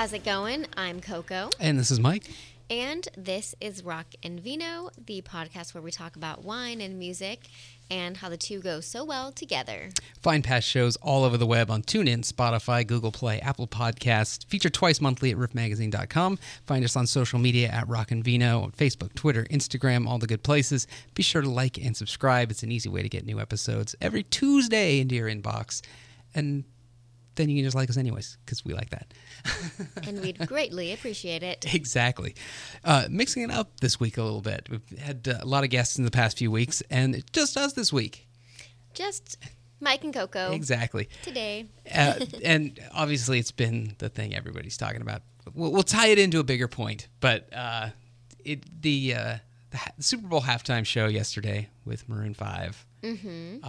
How's it going? I'm Coco. And this is Mike. And this is Rock and Vino, the podcast where we talk about wine and music and how the two go so well together. Find past shows all over the web on TuneIn, Spotify, Google Play, Apple Podcasts, featured twice monthly at riffmagazine.com. Find us on social media at Rock and Vino on Facebook, Twitter, Instagram, all the good places. Be sure to like and subscribe. It's an easy way to get new episodes every Tuesday into your inbox. And then you can just like us anyways, because we like that. and we'd greatly appreciate it. Exactly. Uh, mixing it up this week a little bit. We've had uh, a lot of guests in the past few weeks, and it just us this week. Just Mike and Coco. Exactly. Today. uh, and obviously, it's been the thing everybody's talking about. We'll, we'll tie it into a bigger point, but uh, it the, uh, the, the Super Bowl halftime show yesterday with Maroon 5 Mm-hmm.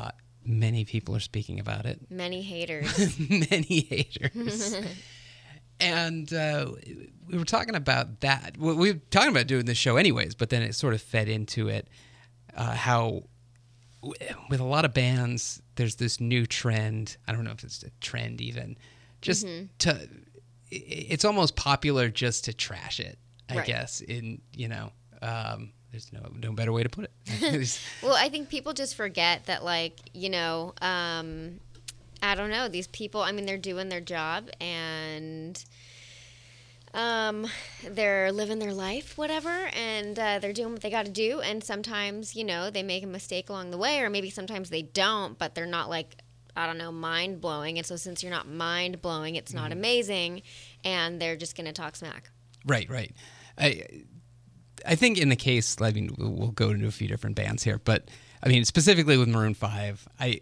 Many people are speaking about it. Many haters. many haters. and uh, we were talking about that. We we were talking about doing this show anyways, but then it sort of fed into it. Uh, how with a lot of bands, there's this new trend. I don't know if it's a trend even. Just to, it's almost popular just to trash it. I Right. guess in you know. Um, there's no no better way to put it. Well, I think people just forget that, like, you know, um, I don't know, these people, I mean, they're doing their job and um, they're living their life, whatever, and uh, they're doing what they got to do. And sometimes, you know, they make a mistake along the way, or maybe sometimes they don't, but they're not like, I don't know, mind blowing. And so, since you're not mind blowing, it's not amazing, and they're just going to talk smack. Right, right. I I think in the case, I mean, we'll go into a few different bands here, but I mean, specifically with Maroon Five, I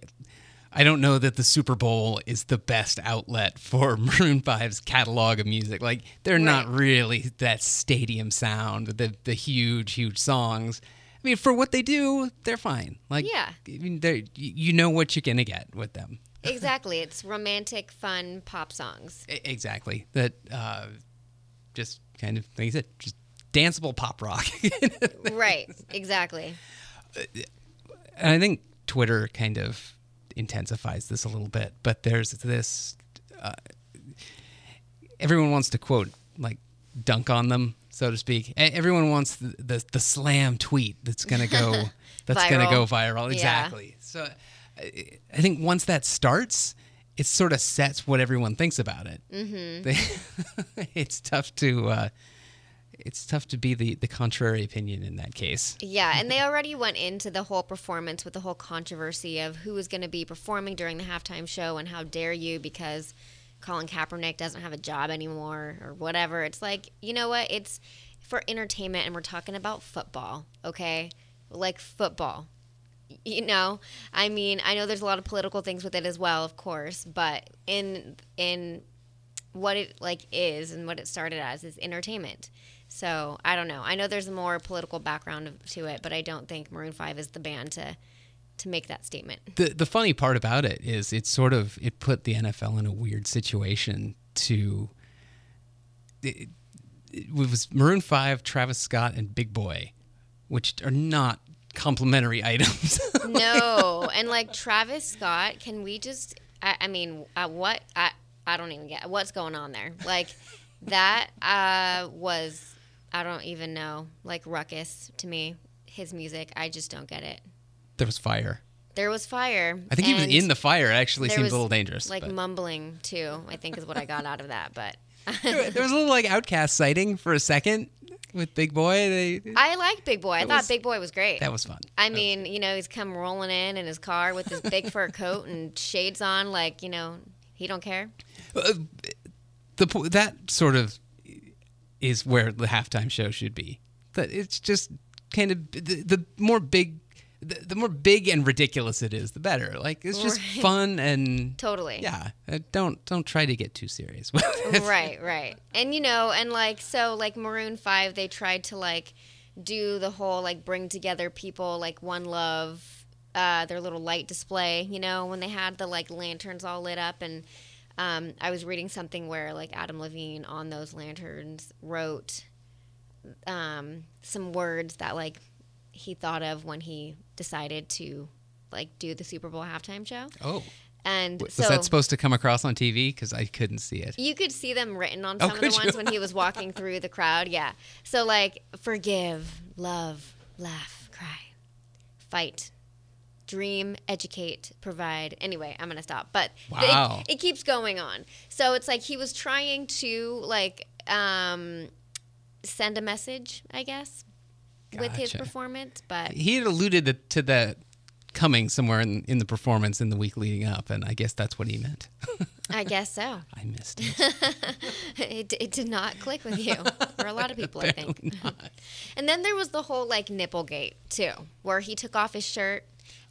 I don't know that the Super Bowl is the best outlet for Maroon 5's catalog of music. Like, they're not really that stadium sound, the the huge, huge songs. I mean, for what they do, they're fine. Like, Yeah. I mean, you know what you're gonna get with them. Exactly. it's romantic, fun pop songs. Exactly. That uh, just kind of like you said, just danceable pop rock. right. Exactly. and I think Twitter kind of intensifies this a little bit. But there's this. Uh, everyone wants to quote like dunk on them, so to speak. Everyone wants the the, the slam tweet that's gonna go that's gonna go viral. Yeah. Exactly. So I, I think once that starts. It sort of sets what everyone thinks about it. Mm-hmm. it's tough to uh, it's tough to be the, the contrary opinion in that case. Yeah, and they already went into the whole performance with the whole controversy of who was going to be performing during the halftime show and how dare you because Colin Kaepernick doesn't have a job anymore or whatever. It's like, you know what? It's for entertainment and we're talking about football, okay? Like football. You know, I mean, I know there's a lot of political things with it as well, of course, but in in what it like is and what it started as is entertainment. So I don't know. I know there's a more political background to it, but I don't think Maroon Five is the band to to make that statement. the the funny part about it is it sort of it put the NFL in a weird situation to it, it was Maroon 5, Travis Scott and Big Boi, which are not complimentary items. No, and like Travis Scott, can we just? I, I mean, uh, what? I I don't even get what's going on there. Like that uh, was I don't even know. Like ruckus to me, his music. I just don't get it. there was fire. There was fire. I think he was in the fire. It actually seems a little dangerous. Like but- mumbling too. I think is what I got out of that. But there was a little like OutKast sighting for a second with Big Boi. They, I like Big Boi. I thought was- Big Boi was great. that was fun. I mean, you know, he's come rolling in in his car with his big fur coat and shades on, like you know, he don't care. Uh, the that sort of is where the halftime show should be. That it's just kind of the, the more big, the, the more big and ridiculous it is, the better. Like it's just Right. fun and Totally. yeah. Uh, don't don't try to get too serious. with it. right, right. And you know, and like so like Maroon 5 they tried to like do the whole like bring together people like one love uh their little light display, you know, when they had the like lanterns all lit up and um, I was reading something where like Adam Levine on those lanterns wrote um, some words that like he thought of when he decided to like do the Super Bowl halftime show. Oh, And Was so that supposed to come across on TV? Because I couldn't see it. you could see them written on Oh, some of the you? ones when he was walking through the crowd. Yeah. So like forgive, love, laugh, cry, fight, dream, educate, provide. Anyway, I'm gonna stop. But th- it- it, keeps going on. So it's like he was trying to like um, send a message, I guess, with his performance. But He had alluded to- to that coming somewhere in, in the performance in the week leading up, and I guess that's what he meant. I guess so. I missed it. it, it did not click with you or a lot of people i think and then there was the whole like nipplegate too where he took off his shirt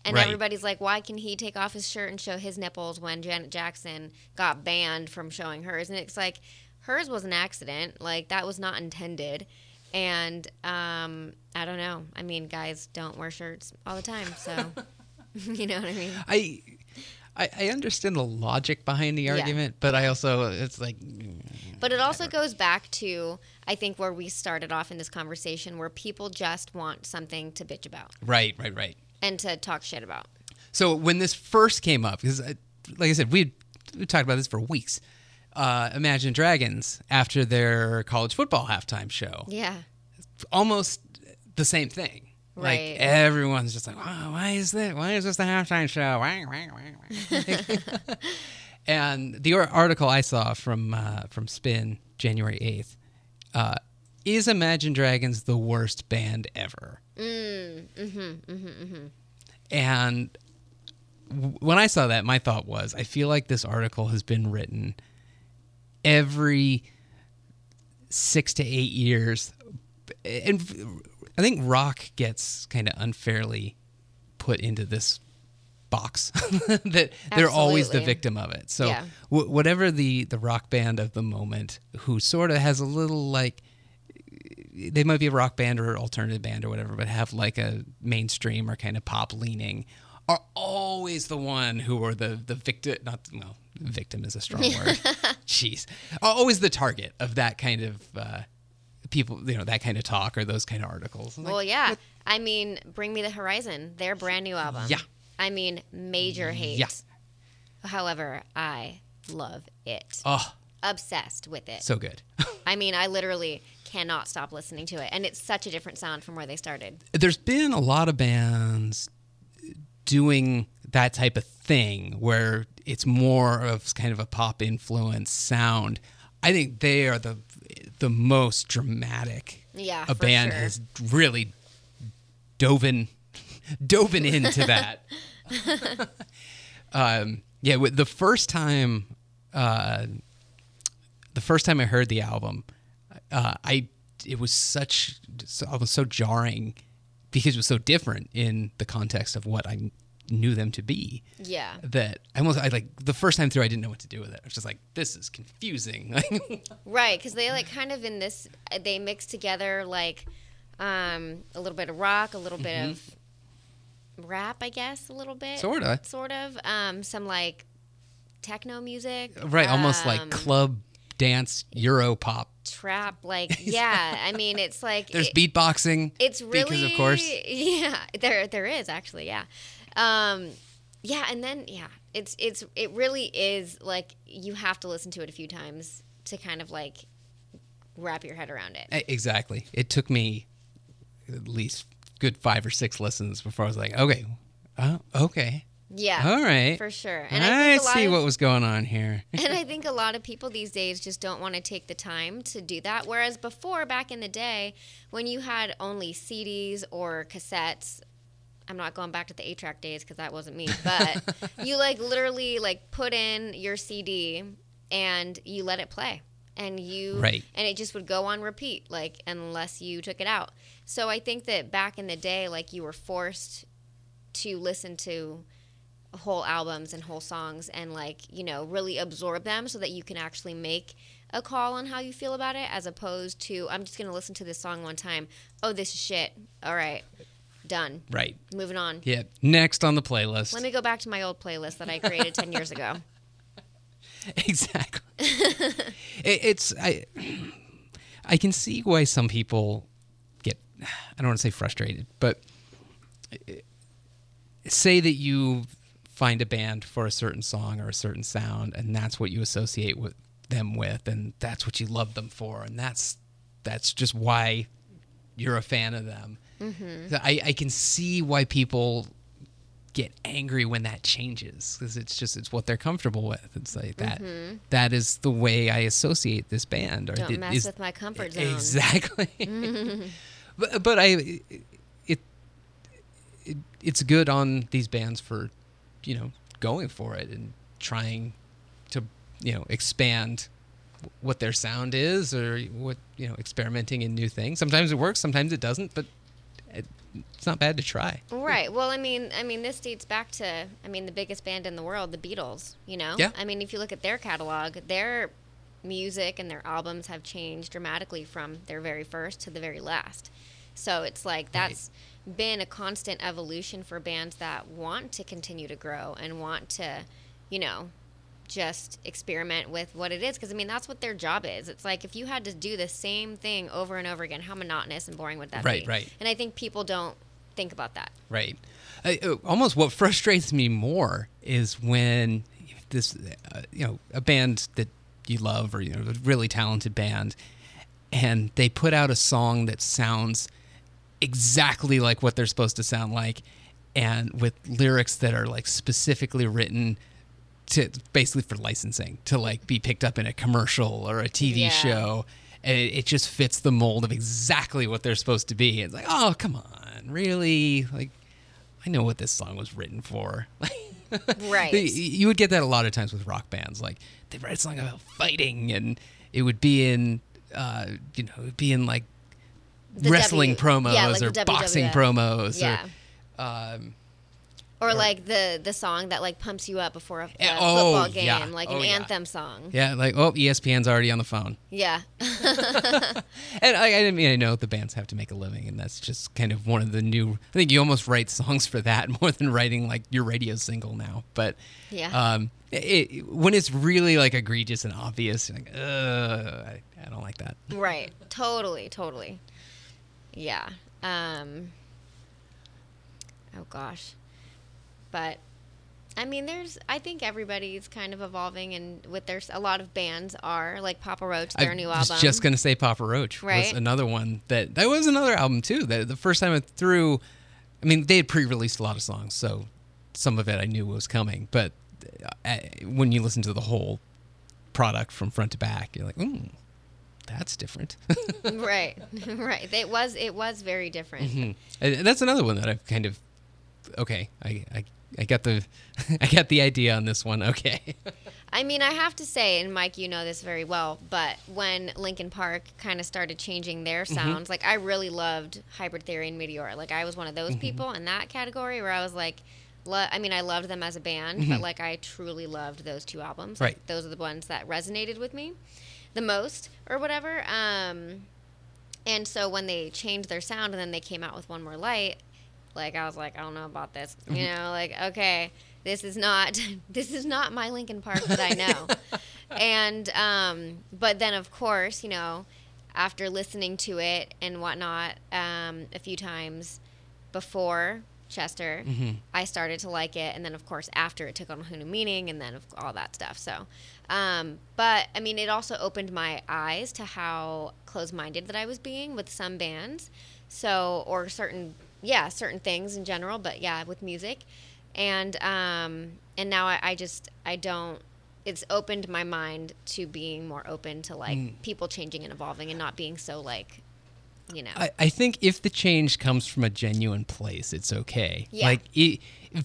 and Right. everybody's like why can he take off his shirt and show his nipples when janet jackson got banned from showing hers? And it's like hers was an accident. Like that was not intended. And um i don't know. I mean guys don't wear shirts all the time so you know what i mean? I, I understand the logic behind the Yeah. argument, but I also it's like But it also goes back to I think where we started off in this conversation where people just want something to bitch about. Right, right, right. And to talk shit about. So when this first came up, because like I said, we we talked about this for weeks. Uh, Imagine Dragons after their college football halftime show, Yeah. almost the same thing. Right. Like everyone's just like, wow, why is this? Why is this the halftime show? Wah, wah, wah, wah." and the article I saw from uh, from Spin January eighth uh, is Imagine Dragons the worst band ever? Mm, mm-hmm, mm-hmm, mm-hmm. And w- when I saw that, my thought was, I feel like this article has been written every six to eight years. And I think rock gets kind of unfairly put into this box that they're always the victim of it. So Yeah. wh- whatever the the rock band of the moment who sort of has a little like they might be a rock band or alternative band or whatever, but have like a mainstream or kind of pop leaning, are always the one who are the the victim. Not well, victim is a strong word. Jeez, are always the target of that kind of uh, people. You know, that kind of talk or those kind of articles. I'm like, Well, yeah. I mean, Bring Me the Horizon, their brand new album. Yeah. I mean, major hate. Yeah. However, I love it. oh, Obsessed with it. so good. I mean, I literally cannot stop listening to it. And it's such a different sound from where they started. There's been a lot of bands doing that type of thing where it's more of kind of a pop influence sound. I think they are the the most dramatic Yeah, a band sure. has really dove in, dove in into that. um, yeah, the first time, uh, the first time I heard the album, uh, I it was such so, I was so jarring because it was so different in the context of what I knew them to be Yeah. that I almost I like the first time through I didn't know what to do with it. I was just like, this is confusing. Right, because they like kind of in this they mix together like um, a little bit of rock, a little bit of rap, I guess, a little bit, Sorta. sort of, um, some like techno music, right, almost um, like club dance Euro pop. trap, like yeah. I mean, it's like There's it- beatboxing. It's really because of course. yeah. There there is actually yeah, um, yeah, and then yeah, it's it's it really is like you have to listen to it a few times to kind of like wrap your head around it. Exactly. It took me at least good five or six lessons before I was like, okay, uh, okay, Yeah, all right. for sure. And I, I think a lot see of, what was going on here. and I think a lot of people these days just don't want to take the time to do that. Whereas before, back in the day, when you had only CDs or cassettes, I'm not going back to the eight track days because that wasn't me, but you like literally like put in your CD and you let it play. And you Right. and it just would go on repeat, like unless you took it out. So I think that back in the day, like you were forced to listen to whole albums and whole songs and like you know really absorb them so that you can actually make a call on how you feel about it as opposed to i'm just going to listen to this song one time oh this is shit all right done right. moving on Yeah. Next on the playlist. let me go back to my old playlist that i created 10 years ago exactly. it, it's I. I can see why some people get. I don't want to say frustrated, but uh, say that you find a band for a certain song or a certain sound, and that's what you associate with them with, and that's what you love them for, and that's that's just why you're a fan of them. Mm-hmm. I, I can see why people get angry when that changes because it's just it's what they're comfortable with. It's like that. that is the way I associate this band. Or Mm-hmm. Don't mess is- with my comfort zone. Exactly. but but I it, it it's good on these bands for you know going for it and trying to you know expand what their sound is or what you know experimenting in new things. Sometimes it works, sometimes it doesn't, but it, it's not bad to try. Right. Well, I mean, I mean, this dates back to, I mean, the biggest band in the world, the Beatles. You know. Yeah. I mean, if you look at their catalog, their music and their albums have changed dramatically from their very first to the very last. So it's like that's been a constant evolution for bands that want to continue to grow and want to, you know, just experiment with what it is because I mean that's what their job is. It's like if you had to do the same thing over and over again, how monotonous and boring would that Right, be? right. right. And I think people don't think about that. Right. Uh, almost what frustrates me more is when this, uh, you know, a band that you love or you know, a really talented band, and they put out a song that sounds exactly like what they're supposed to sound like, and with lyrics that are like specifically written to basically for licensing to like be picked up in a commercial or a TV Yeah. show. And it, it just fits the mold of exactly what they're supposed to be. It's like, oh, come on, really? Like, I know what this song was written for. Right. You would get that a lot of times with rock bands. Like, they write a song about fighting, and it would be in, uh, you know, it would be in like The wrestling W- promos yeah, like or boxing promos. Yeah. Or, um, Or like the the song that like pumps you up before a, a oh, football game, yeah. like Oh, an yeah. anthem song. yeah, like, oh, ESPN's already on the phone. Yeah. And I, I mean, I know the bands have to make a living, and that's just kind of one of the new. I think you almost write songs for that more than writing like your radio single now. But Yeah. um, it, when it's really like egregious and obvious, you're like, Ugh, I, I don't like that. right. Totally. Totally. Yeah. Um. Oh gosh. But I mean, there's. I think everybody's kind of evolving, and with their a lot of bands are like Papa Roach, their I new album. I was just gonna say Papa Roach was another one that that was another album too. That the first time I through, I mean, they had pre-released a lot of songs, so some of it I knew was coming. But uh, when you listen to the whole product from front to back, you're like, mm, that's different. right. right. It was. It was very different. Hmm. And and that's another one that I've kind of okay. I I, I got the I got the idea on this one. Okay. I mean, I have to say, and Mike, you know this very well, but when Linkin Park kind of started changing their Mm-hmm. sounds, like I really loved Hybrid Theory and Meteora. Like I was one of those Mm-hmm. people in that category where I was like, I mean, I loved them as a band, but like I truly loved those two albums. Like, Mm-hmm. Right. those are the ones that resonated with me the most, or whatever. Um, and so when they changed their sound and then they came out with One More Light, like I was like, I don't know about this. You Mm-hmm. know, like okay, this is not this is not my Linkin Park that I know. and um, but then of course, you know, after listening to it and whatnot um, a few times before Chester, Mm-hmm. I started to like it, and then of course after it took on a whole new meaning, and then of all that stuff. So, um, but I mean, it also opened my eyes to how close-minded that I was being with some bands, so or certain yeah certain things in general, but yeah with music, and um, and now I, I just I don't. It's opened my mind to being more open to like people changing and evolving, and not being so like, you know. I, I think if the change comes from a genuine place, it's okay. Yeah. Like if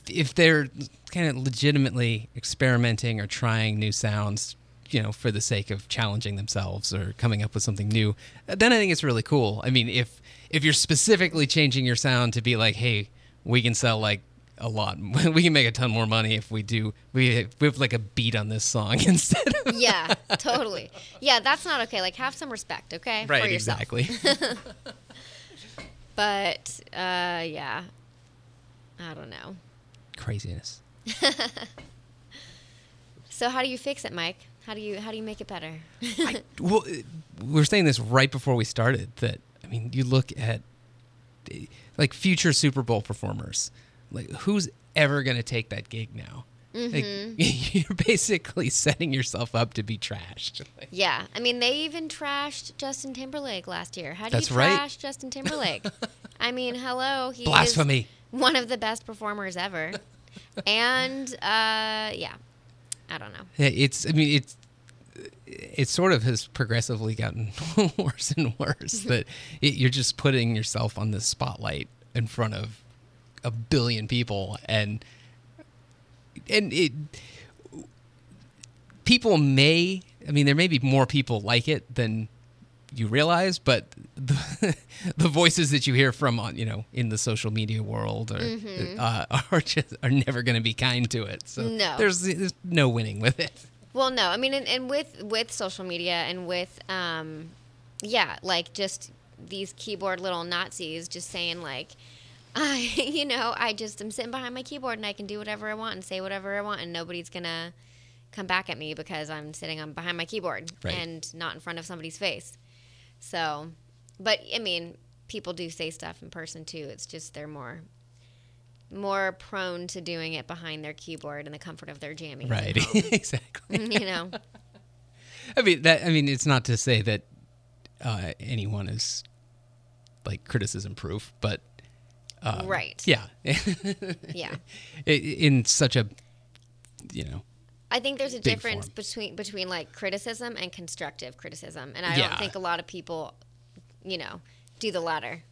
if they're kind of legitimately experimenting or trying new sounds, you know, for the sake of challenging themselves or coming up with something new, then I think it's really cool. I mean, if if you're specifically changing your sound to be like, hey, we can sell like a lot, we can make a ton more money if we do we we have like a beat on this song instead of yeah, totally. Yeah, that's not okay. Like, have some respect, okay, for yourself. exactly. But uh, yeah, I don't know. Craziness. So how do you fix it, Mike? How do you how do you make it better? I, well, uh, we were saying this right before we started that I mean, you look at like future Super Bowl performers, like who's ever going to take that gig now? Mm-hmm. you're basically setting yourself up to be trashed. Like, Yeah, I mean, they even trashed Justin Timberlake last year. How do That's you right. trash Justin Timberlake? I mean, hello, he Blasphemy. is one of the best performers ever, and uh, yeah, I don't know. It's. I mean, it's. It sort of has progressively gotten worse and worse. that it, you're just putting yourself on the spotlight in front of a billion people, and and it. People may. I mean, there may be more people like it than you realize, but the, the voices that you hear from on you know in the social media world are uh, are just are never going to be kind to it. So No. there's, there's no winning with it. Well, no, I mean, and, and with with social media and with um, yeah, like just these keyboard little Nazis just saying like, I, you know, I just am sitting behind my keyboard and I can do whatever I want and say whatever I want and nobody's gonna come back at me because I'm sitting on behind my keyboard Right. and not in front of somebody's face. So, but I mean, people do say stuff in person too. It's just they're more more prone to doing it behind their keyboard in the comfort of their jammies. Right. exactly. you know. I mean that. I mean, it's not to say that uh, anyone is like criticism proof, but um, Right. Yeah. Yeah. In such a, you know, I think there's a difference form. between between like criticism and constructive criticism. And I Yeah. don't think a lot of people, you know, do the latter.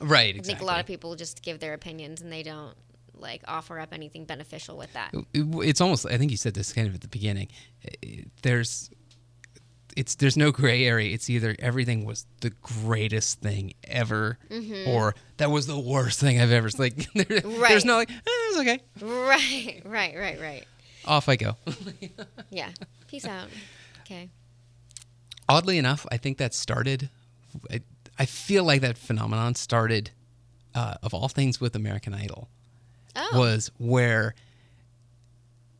right. Exactly. I think a lot of people just give their opinions and they don't like offer up anything beneficial with that. It's almost. I think you said this kind of at the beginning. There's. It's there's no gray area. It's either everything was the greatest thing ever, Mm-hmm. or that was the worst thing I've ever. Like there, there's no like. Eh, it was okay. Right, right, right, right. Off I go. Yeah. Peace out. Okay. oddly enough, I think that started. I, I feel like that phenomenon started, uh, of all things, with American Idol, Oh. was where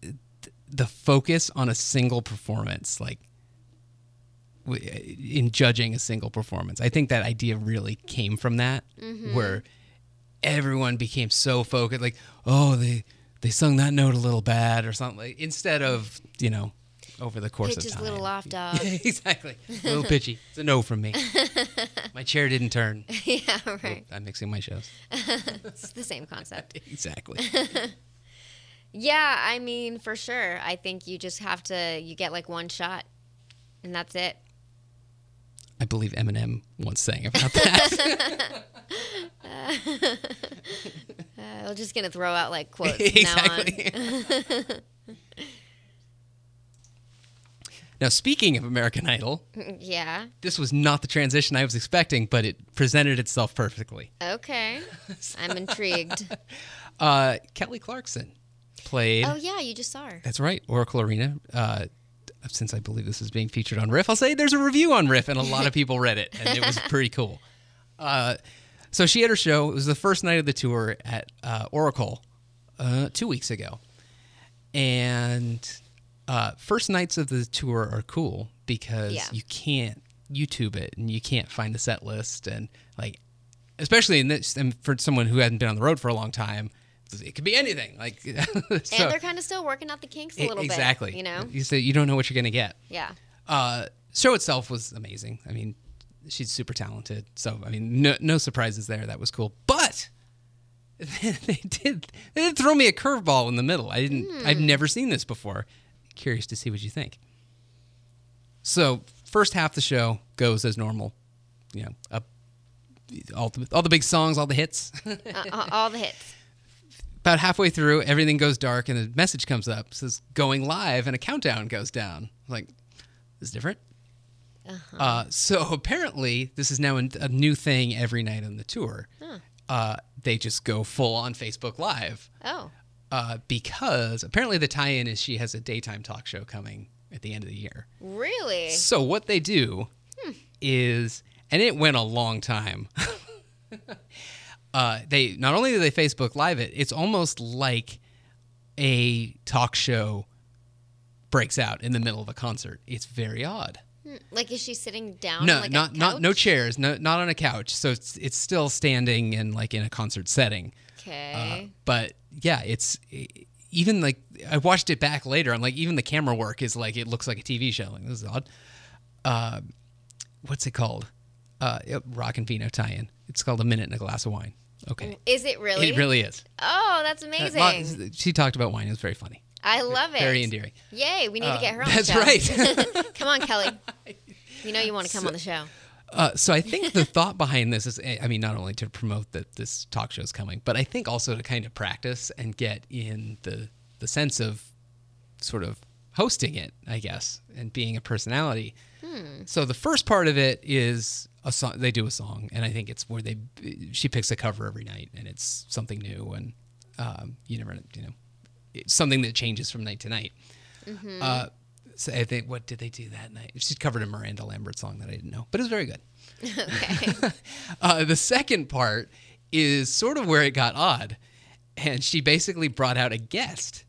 th- the focus on a single performance, like in judging a single performance, I think that idea really came from that, Mm-hmm. where everyone became so focused, like, oh, they they sung that note a little bad or something, like, instead of you know. Over the course Pitch of is time, a little off, dog. exactly. A little pitchy. It's a no from me. My chair didn't turn. yeah, right. I'm mixing my shows. It's the same concept. Exactly. Yeah, I mean, for sure. I think you just have to you get like one shot and that's it. I believe Eminem once sang about that. Uh, I'm just gonna throw out like quotes from now on. now, speaking of American Idol, Yeah. this was not the transition I was expecting, but it presented itself perfectly. Okay. I'm intrigued. Uh, Kelly Clarkson played. Oh yeah, you just saw her. That's right, Oracle Arena. Since I believe this is being featured on Riff, I'll say there's a review on Riff, and a lot of people read it, and it was pretty cool. Uh, so she had her show. It was the first night of the tour at uh, Oracle uh, two weeks ago, and uh, first nights of the tour are cool because Yeah. you can't YouTube it and you can't find the set list and like, especially in this, and for someone who hadn't been on the road for a long time. It could be anything. Like, so- and they're kind of still working out the kinks a little exactly. bit. You know? you say you don't know what you're going to get. Yeah. Uh, show itself was amazing. I mean, she's super talented. So I mean, no, no surprises there. That was cool. But they did they did throw me a curveball in the middle. I didn't. Hmm. I've never seen this before. Curious to see what you think. So first half the show goes as normal. You know, up all the, all the big songs, all the hits. Uh, uh, all the hits. About halfway through, everything goes dark and a message comes up says going live and a countdown goes down. I'm like, this is different. uh so apparently, this is now a new thing every night on the tour. Uh, they just go full on Facebook Live Oh. uh, because apparently the tie-in is she has a daytime talk show coming at the end of the year. Really? So what they do is, and it went a long time. uh, they not only do they Facebook Live it, it's almost like a talk show breaks out in the middle of a concert. It's very odd. Like, is she sitting down? No, on, like, a not not no chairs, no not on a couch. So it's it's still standing and like in a concert setting. Okay. Uh, but yeah, it's even like I watched it back later. I'm like, even the camera work is like it looks like a TV show. Like this is odd. Uh, what's it called? Uh, Rock and Vino tie-in. It's called a minute and a glass of wine. Okay, is it really? it really is. Oh, that's Uh, amazing. lot- she talked about wine. It was very funny. I love it. Very endearing. Yay, we need Uh, to get her on that's the show. right. come on, Kelly. You know you want to come on the show. Uh, so I think the thought behind this is, I mean, not only to promote that this talk show is coming, but I think also to kind of practice and get in the the sense of sort of hosting it, I guess, and being a personality. So the first part of it is a song. They do a song, and I think it's where they she picks a cover every night, and it's something new, and um, you never, you know, it's something that changes from night to night. Uh, so I think what did they do that night? She covered a Miranda Lambert song that I didn't know, but it was very good. Okay. Uh, the second part is sort of where it got odd, and she basically brought out a guest,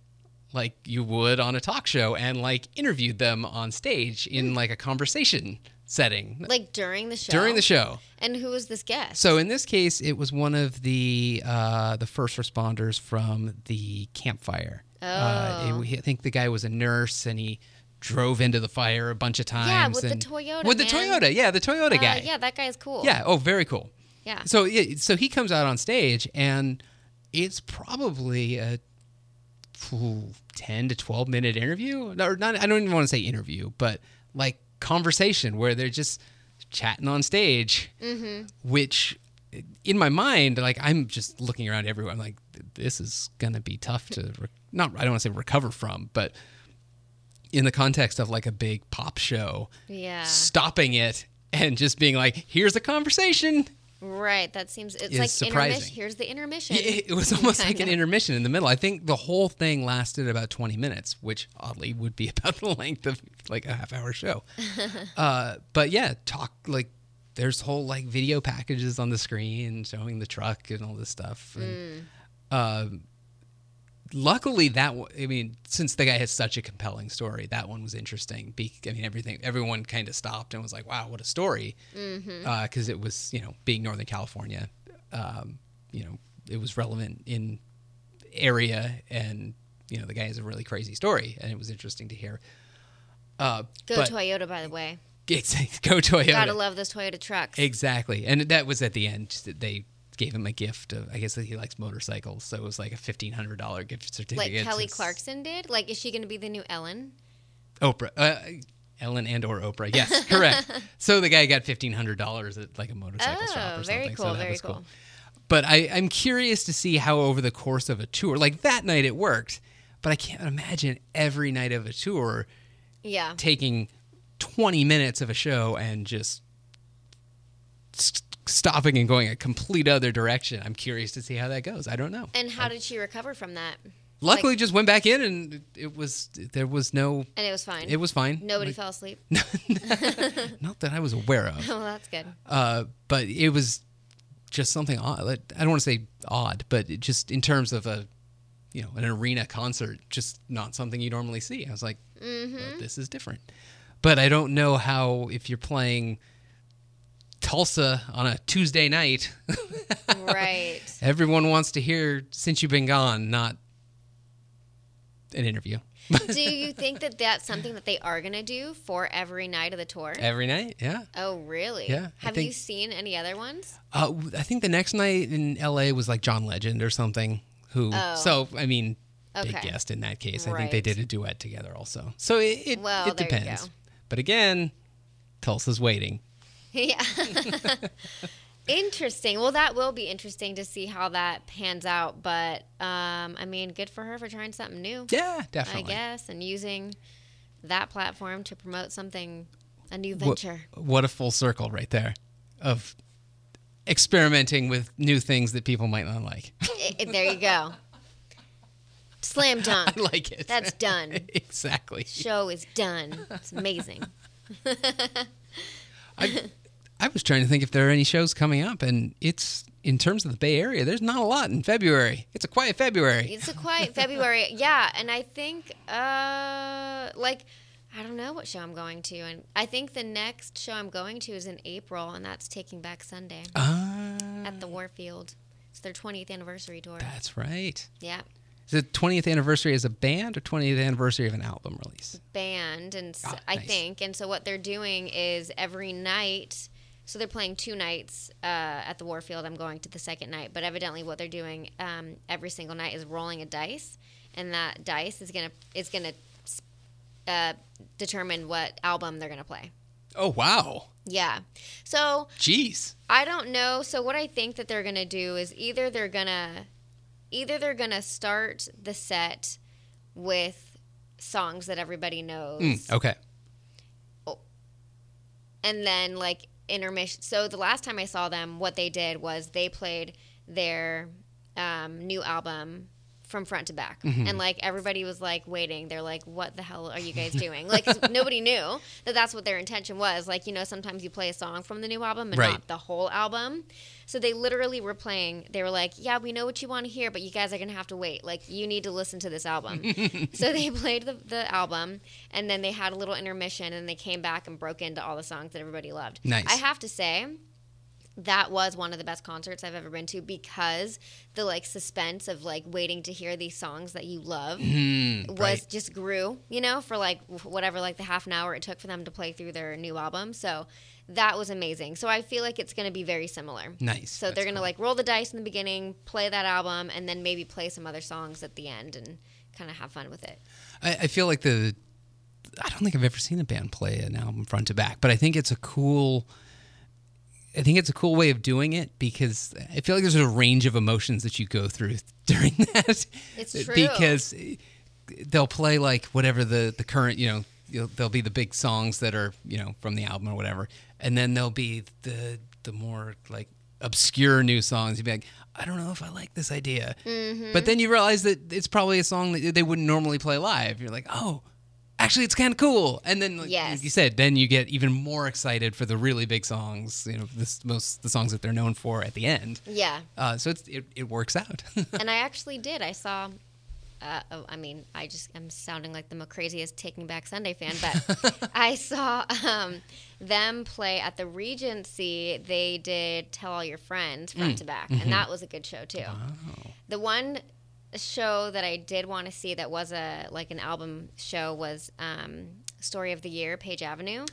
like you would on a talk show, and like interviewed them on stage in like a conversation setting like during the show. during the show. And who was this guest? So in this case, it was one of the uh, the first responders from the campfire. Uh, Oh. it- I think the guy was a nurse, and he drove into the fire a bunch of times. Yeah, with the and- Toyota, With the. Toyota, yeah, the Toyota Uh, guy. yeah, that guy's cool. Yeah. Oh, very cool. Yeah. So yeah, so he comes out on stage and it's probably a ooh, 10 to 12 minute interview. Or not I don't even want to say interview, but like conversation where they're just chatting on stage. Mm-hmm. Which in my mind like I'm just looking around everywhere I'm like this is going to be tough to re- not I don't want to say recover from, but in the context of like a big pop show, Yeah. stopping it and just being like, "Here's a conversation." Right. That seems it's Is like surprising. intermission. Here's the intermission. Yeah, It it was almost like an intermission in the middle. I think the whole thing lasted about 20 minutes, which oddly would be about the length of like a half hour show. uh, but yeah, talk like there's whole like video packages on the screen showing the truck and all this stuff. And, um, luckily, that one, I mean, since the guy has such a compelling story, that one was interesting. Be, I mean, everything, everyone kind of stopped and was like, "Wow, what a story!" Because it was, you know, being Northern California, um, you know, it was relevant in area, and you know, the guy has a really crazy story, and it was interesting to hear. Uh, Go but, Toyota, by the way. Go Toyota. Gotta love those Toyota trucks. Exactly, and that was at the end. They gave him a gift of. I guess that he likes motorcycles, so it was like a fifteen hundred dollar gift certificate. like. Kelly Clarkson did. Like, is she going to be the new Ellen? Oprah, uh, Ellen and or Oprah. Yes, correct. so the guy got fifteen hundred dollars at like a motorcycle shop Oh, or very something. cool, so that very was cool. cool. But I, I'm curious to see how over the course of a tour, like that night it worked, but I can't imagine every night of a tour Yeah. taking 20 minutes of a show and just s- stopping and going a complete other direction. I'm curious to see how that goes. I don't know. And how did she recover from that? Luckily, just went back in and it was there was no. And it was fine. It was fine. Nobody Like, fell asleep. Not that I was aware of. oh, that's good. Uh, but it was just something odd. I don't want to say odd, but it just in terms of a, you know, an arena concert, just not something you normally see. I was like, Mm-hmm. well, this is different. But I don't know how if you're playing Tulsa on a Tuesday night, right. everyone wants to hear "Since You've Been Gone," not an interview. do you think that that's something that they are going to do for every night of the tour? Every night, yeah. Oh, really? Yeah, Have think- you seen any other ones? Uh, I think the next night in L.A. was like John Legend or something. Who? Oh. So I mean, big Okay. guest in that case. Right. I think they did a duet together also. So it it, Well, it depends. But again, Tulsa's waiting. Yeah. interesting. Well, that will be interesting to see how that pans out. But um, I mean, good for her for trying something new. Yeah, definitely. I guess, and using that platform to promote something, a new venture. what a full circle right there of experimenting with new things that people might not like. There you go. Slam dunk. I like it. That's done. exactly. Show is done. It's amazing. I, I was trying to think if there are any shows coming up, and it's in terms of the Bay Area. There's not a lot in February. It's a quiet February. It's a quiet February. Yeah, and I think uh like I don't know what show I'm going to, and I think the next show I'm going to is in April, and that's Taking Back Sunday Ah, at the Warfield. It's their 20th anniversary tour. that's right. Yeah, Is it 20th anniversary as a band or 20th anniversary of an album release? band, and s Ah, I think, and so what they're doing is every night. So they're playing two nights uh, at the Warfield. I'm going to the second night, but evidently what they're doing um, every single night is rolling a dice, and that dice is gonna is gonna uh, determine what album they're gonna play. Oh wow, Yeah. So jeez. I don't know. So what I think that they're gonna do is either they're gonna either they're gonna start the set with songs that everybody knows, Mm, okay. and then like intermission. So the last time I saw them, what they did was they played their um, new album from front to back, Mm-hmm. and like everybody was like waiting. They're like, "What the hell are you guys doing?" Like nobody knew that that's what their intention was. Like you know, sometimes you play a song from the new album and Right. not the whole album. So they literally were playing. They were like, "Yeah, we know what you want to hear, but you guys are gonna have to wait. Like you need to listen to this album." so they played the, the album, and then they had a little intermission, and they came back and broke into all the songs that everybody loved. Nice. I have to say, that was one of the best concerts I've ever been to because the like suspense of like waiting to hear these songs that you love Hmm, was right. just grew, you know, for like whatever like the half an hour it took for them to play through their new album. So that was amazing. So I feel like it's going to be very similar. Nice. So That's they're going to cool. like roll the dice in the beginning, play that album, and then maybe play some other songs at the end and kind of have fun with it. I, I feel like the. I don't think I've ever seen a band play an album front to back, but I think it's a cool. I think it's a cool way of doing it because I feel like there's a range of emotions that you go through during that. It's true. because they'll play like whatever the the current you know you'll, there'll be the big songs that are you know from the album or whatever, and then there'll be the the more like obscure new songs. You'd be like, I don't know if I like this idea, Mm-hmm. but then you realize that it's probably a song that they wouldn't normally play live. You're like, oh. Actually, it's kind of cool, and then, like Yes. you said, then you get even more excited for the really big songs. You know, this, most the songs that they're known for at the end. Yeah. Uh, so it's, it it works out. and I actually did. I saw. Uh, oh, I mean, I just am sounding like the craziest Taking Back Sunday fan, but I saw um, them play at the Regency. They did "Tell All Your Friends" front to back, and that was a good show too. The one show that I did want to see that was a like an album show was um, Story of the Year, Page Avenue.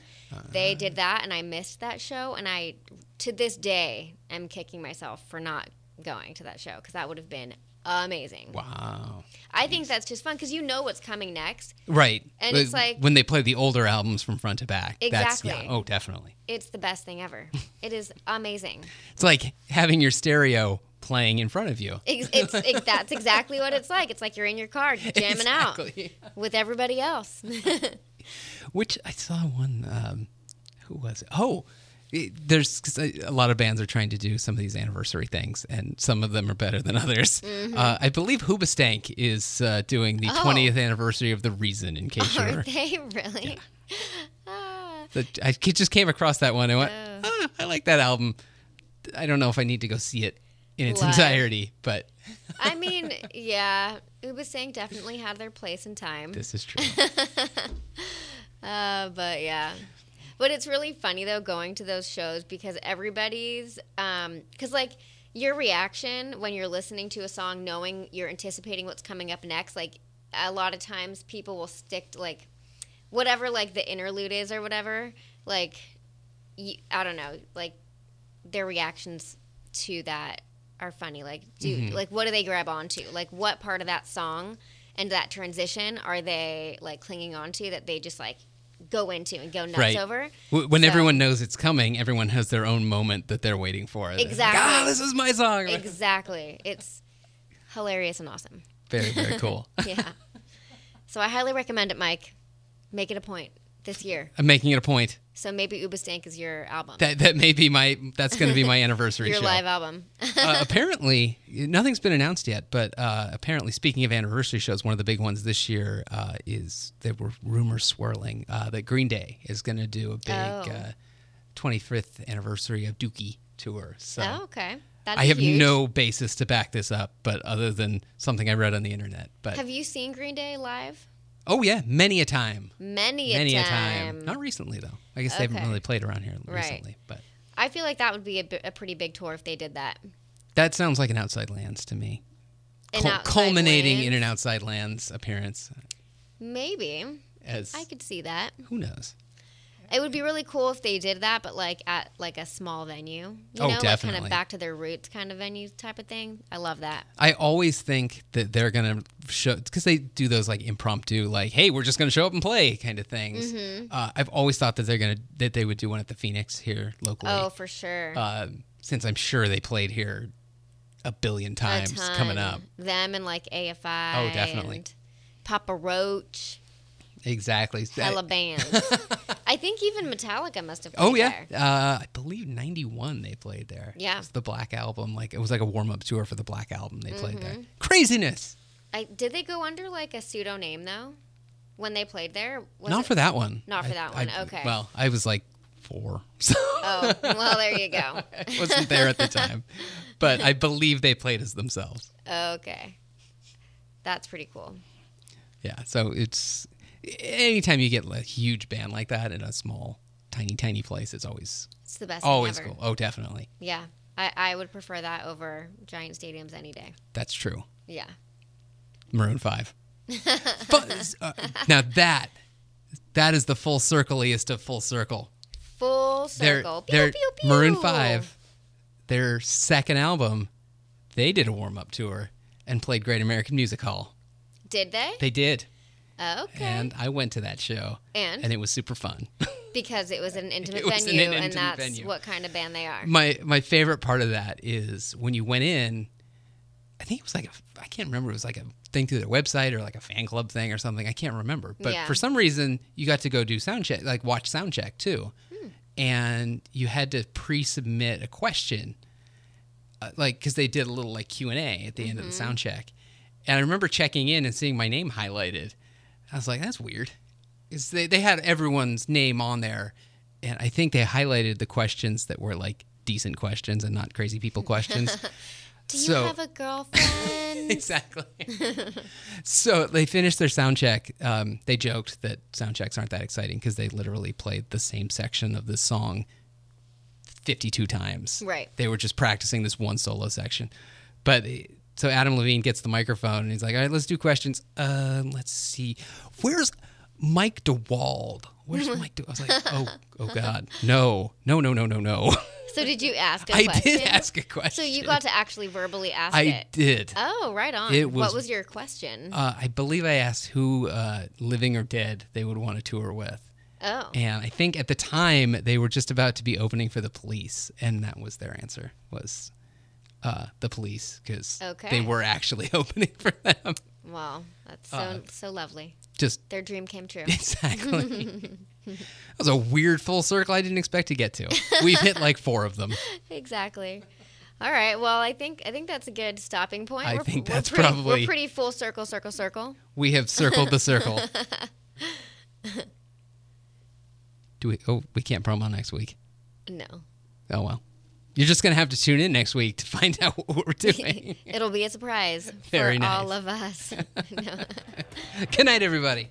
They did that, and I missed that show, and I to this day am kicking myself for not going to that show because that would have been amazing. wow. I think that's just fun because you know what's coming next. Right. And But it's like- when they play the older albums from front to back. That's, Exactly. yeah, oh, definitely. It's the best thing ever. it is amazing. It's like having your stereo playing in front of you. It's, it's it, that's exactly what it's like. It's like you're in your car jamming out with everybody else. Which I saw one. Um, who was it? Oh, it- there's 'cause a lot of bands are trying to do some of these anniversary things, and some of them are better than others. Uh, I believe Hoobastank is uh, doing the Mm-hmm. Oh. 20th anniversary of The Reason, in case Are you're. they really? Ah. The, I just came across that one and went, Oh. ah, I like that album. I don't know if I need to go see it in its entirety, but I mean, yeah, Hoobastank definitely had their place in time. this is true. Uh, but yeah. But it's really funny though going to those shows because everybody's um cuz like your reaction when you're listening to a song knowing you're anticipating what's coming up next like a lot of times people will stick to like whatever like the interlude is or whatever like I don't know like their reactions to that are funny like do Mm-hmm. like what do they grab onto like what part of that song and that transition are they like clinging onto that they just like go into and go nuts Right. over When So- everyone knows it's coming, everyone has their own moment that they're waiting for. They're like, Exactly. ah, this is my song. exactly it's hilarious and awesome Very, very cool. yeah so i highly recommend it mike make it a point this year I'm making it a point. so maybe Hoobastank is your album That that may be my that's going to be my anniversary your show. live album uh, apparently, nothing's been announced yet, but uh, apparently, speaking of anniversary shows, one of the big ones this year uh, is there were rumors swirling uh, that Green Day is going to do a big Oh. uh, 25th anniversary of Dookie tour. So oh okay That'd I have huge. no basis to back this up, but other than something I read on the internet. But have you seen green day live Oh yeah, many a time. Many a many time. a time. Not recently though. I guess they haven't really played around here Right. recently, but I feel like that would be a, pretty big tour if they did that. that sounds like an Outside Lands to me. An Cul- culminating in an Outside Lands appearance Maybe. as I could see that. who knows. It would be really cool if they did that, but like at like a small venue. You Oh, know, like kind of back to their roots kind of venue type of thing. I love that. I always think that they're gonna show because they do those like impromptu, like "Hey, we're just gonna show up and play" kind of things. Mm-hmm. Uh, I've always thought that they're gonna that they would do one at the Phoenix here locally, Oh, for sure. uh, since I'm sure they played here a billion A times coming up. Them and like AFI. Oh, definitely. and Papa Roach. Exactly. Hella bands. I think even Metallica must have. Oh played yeah, uh, I believe '91 they played there. Yeah. The Black Album. Like it was like a warm up tour for the Black Album. They played Mm-hmm. there. Craziness. I did they go under like a pseudo name though, when they played there? Was Not it- for that one. Not for I- that one, I- okay. Well, I was like four, so Oh, well, there you go. I wasn't there at the time. But I believe they played as themselves. Okay, that's pretty cool. Yeah. So it's anytime you get a huge band like that in a small, tiny, tiny place, it's always It's the best. always cool. Oh, definitely. Yeah, I, I would prefer that over giant stadiums any day. That's true. Yeah. Maroon Five. but, uh, now that that is the full circleiest of full circle. Full circle. Pew, their pew, pew. Maroon Five, their second album, they did a warm up tour and played Great American Music Hall. Did they? They did, okay. and I went to that show, And? and it was super fun. because it was an intimate was an venue, intimate and that's venue. what kind of band they are. my my favorite part of that is when you went in. I think it was like a I can't remember. It was like a thing through their website or like a fan club thing or something. I can't remember. But Yeah. for some reason, you got to go do sound check, like watch sound check too, Hmm. and you had to pre-submit a question, uh, like because they did a little like Q and A at the end of the Mm-hmm. sound check, and I remember checking in and seeing my name highlighted. I was like, that's weird. Is they they had everyone's name on there, and I think they highlighted the questions that were like decent questions and not crazy people questions. Do you so- have a girlfriend? exactly. so they finished their sound check. Um, they joked that sound checks aren't that exciting because they literally played the same section of this song 52 times. Right. They were just practicing this one solo section. But eh, so Adam Levine gets the microphone and he's like, all right, let's do questions. Uh, let's see. Where's Mike DeWald? Where's Mike? De-? I was like, oh, oh God, no, no, no, no, no, no. so did you ask a I question? I did ask a question. So you got to actually verbally ask it. I it. did. Oh, right on. It was- what was your question? Uh, I believe I asked who, uh, living or dead, they would want to tour with. oh. And I think at the time they were just about to be opening for the police, and that was their answer was uh, the police because Okay. they were actually opening for them. Wow, that's so Uh, so lovely. Just Their dream came true. exactly. that was a weird full circle I didn't expect to get to. We've hit like four of them. exactly. All right. Well, I think I think that's a good stopping point. I we're, think we're that's pretty, probably- we're pretty full circle, circle, circle. We have circled the circle. Do we? Oh, we can't promo next week. No, Oh well. You're just gonna have to tune in next week to find out what we're doing. it'll be a surprise Very for all of us. Good night, everybody.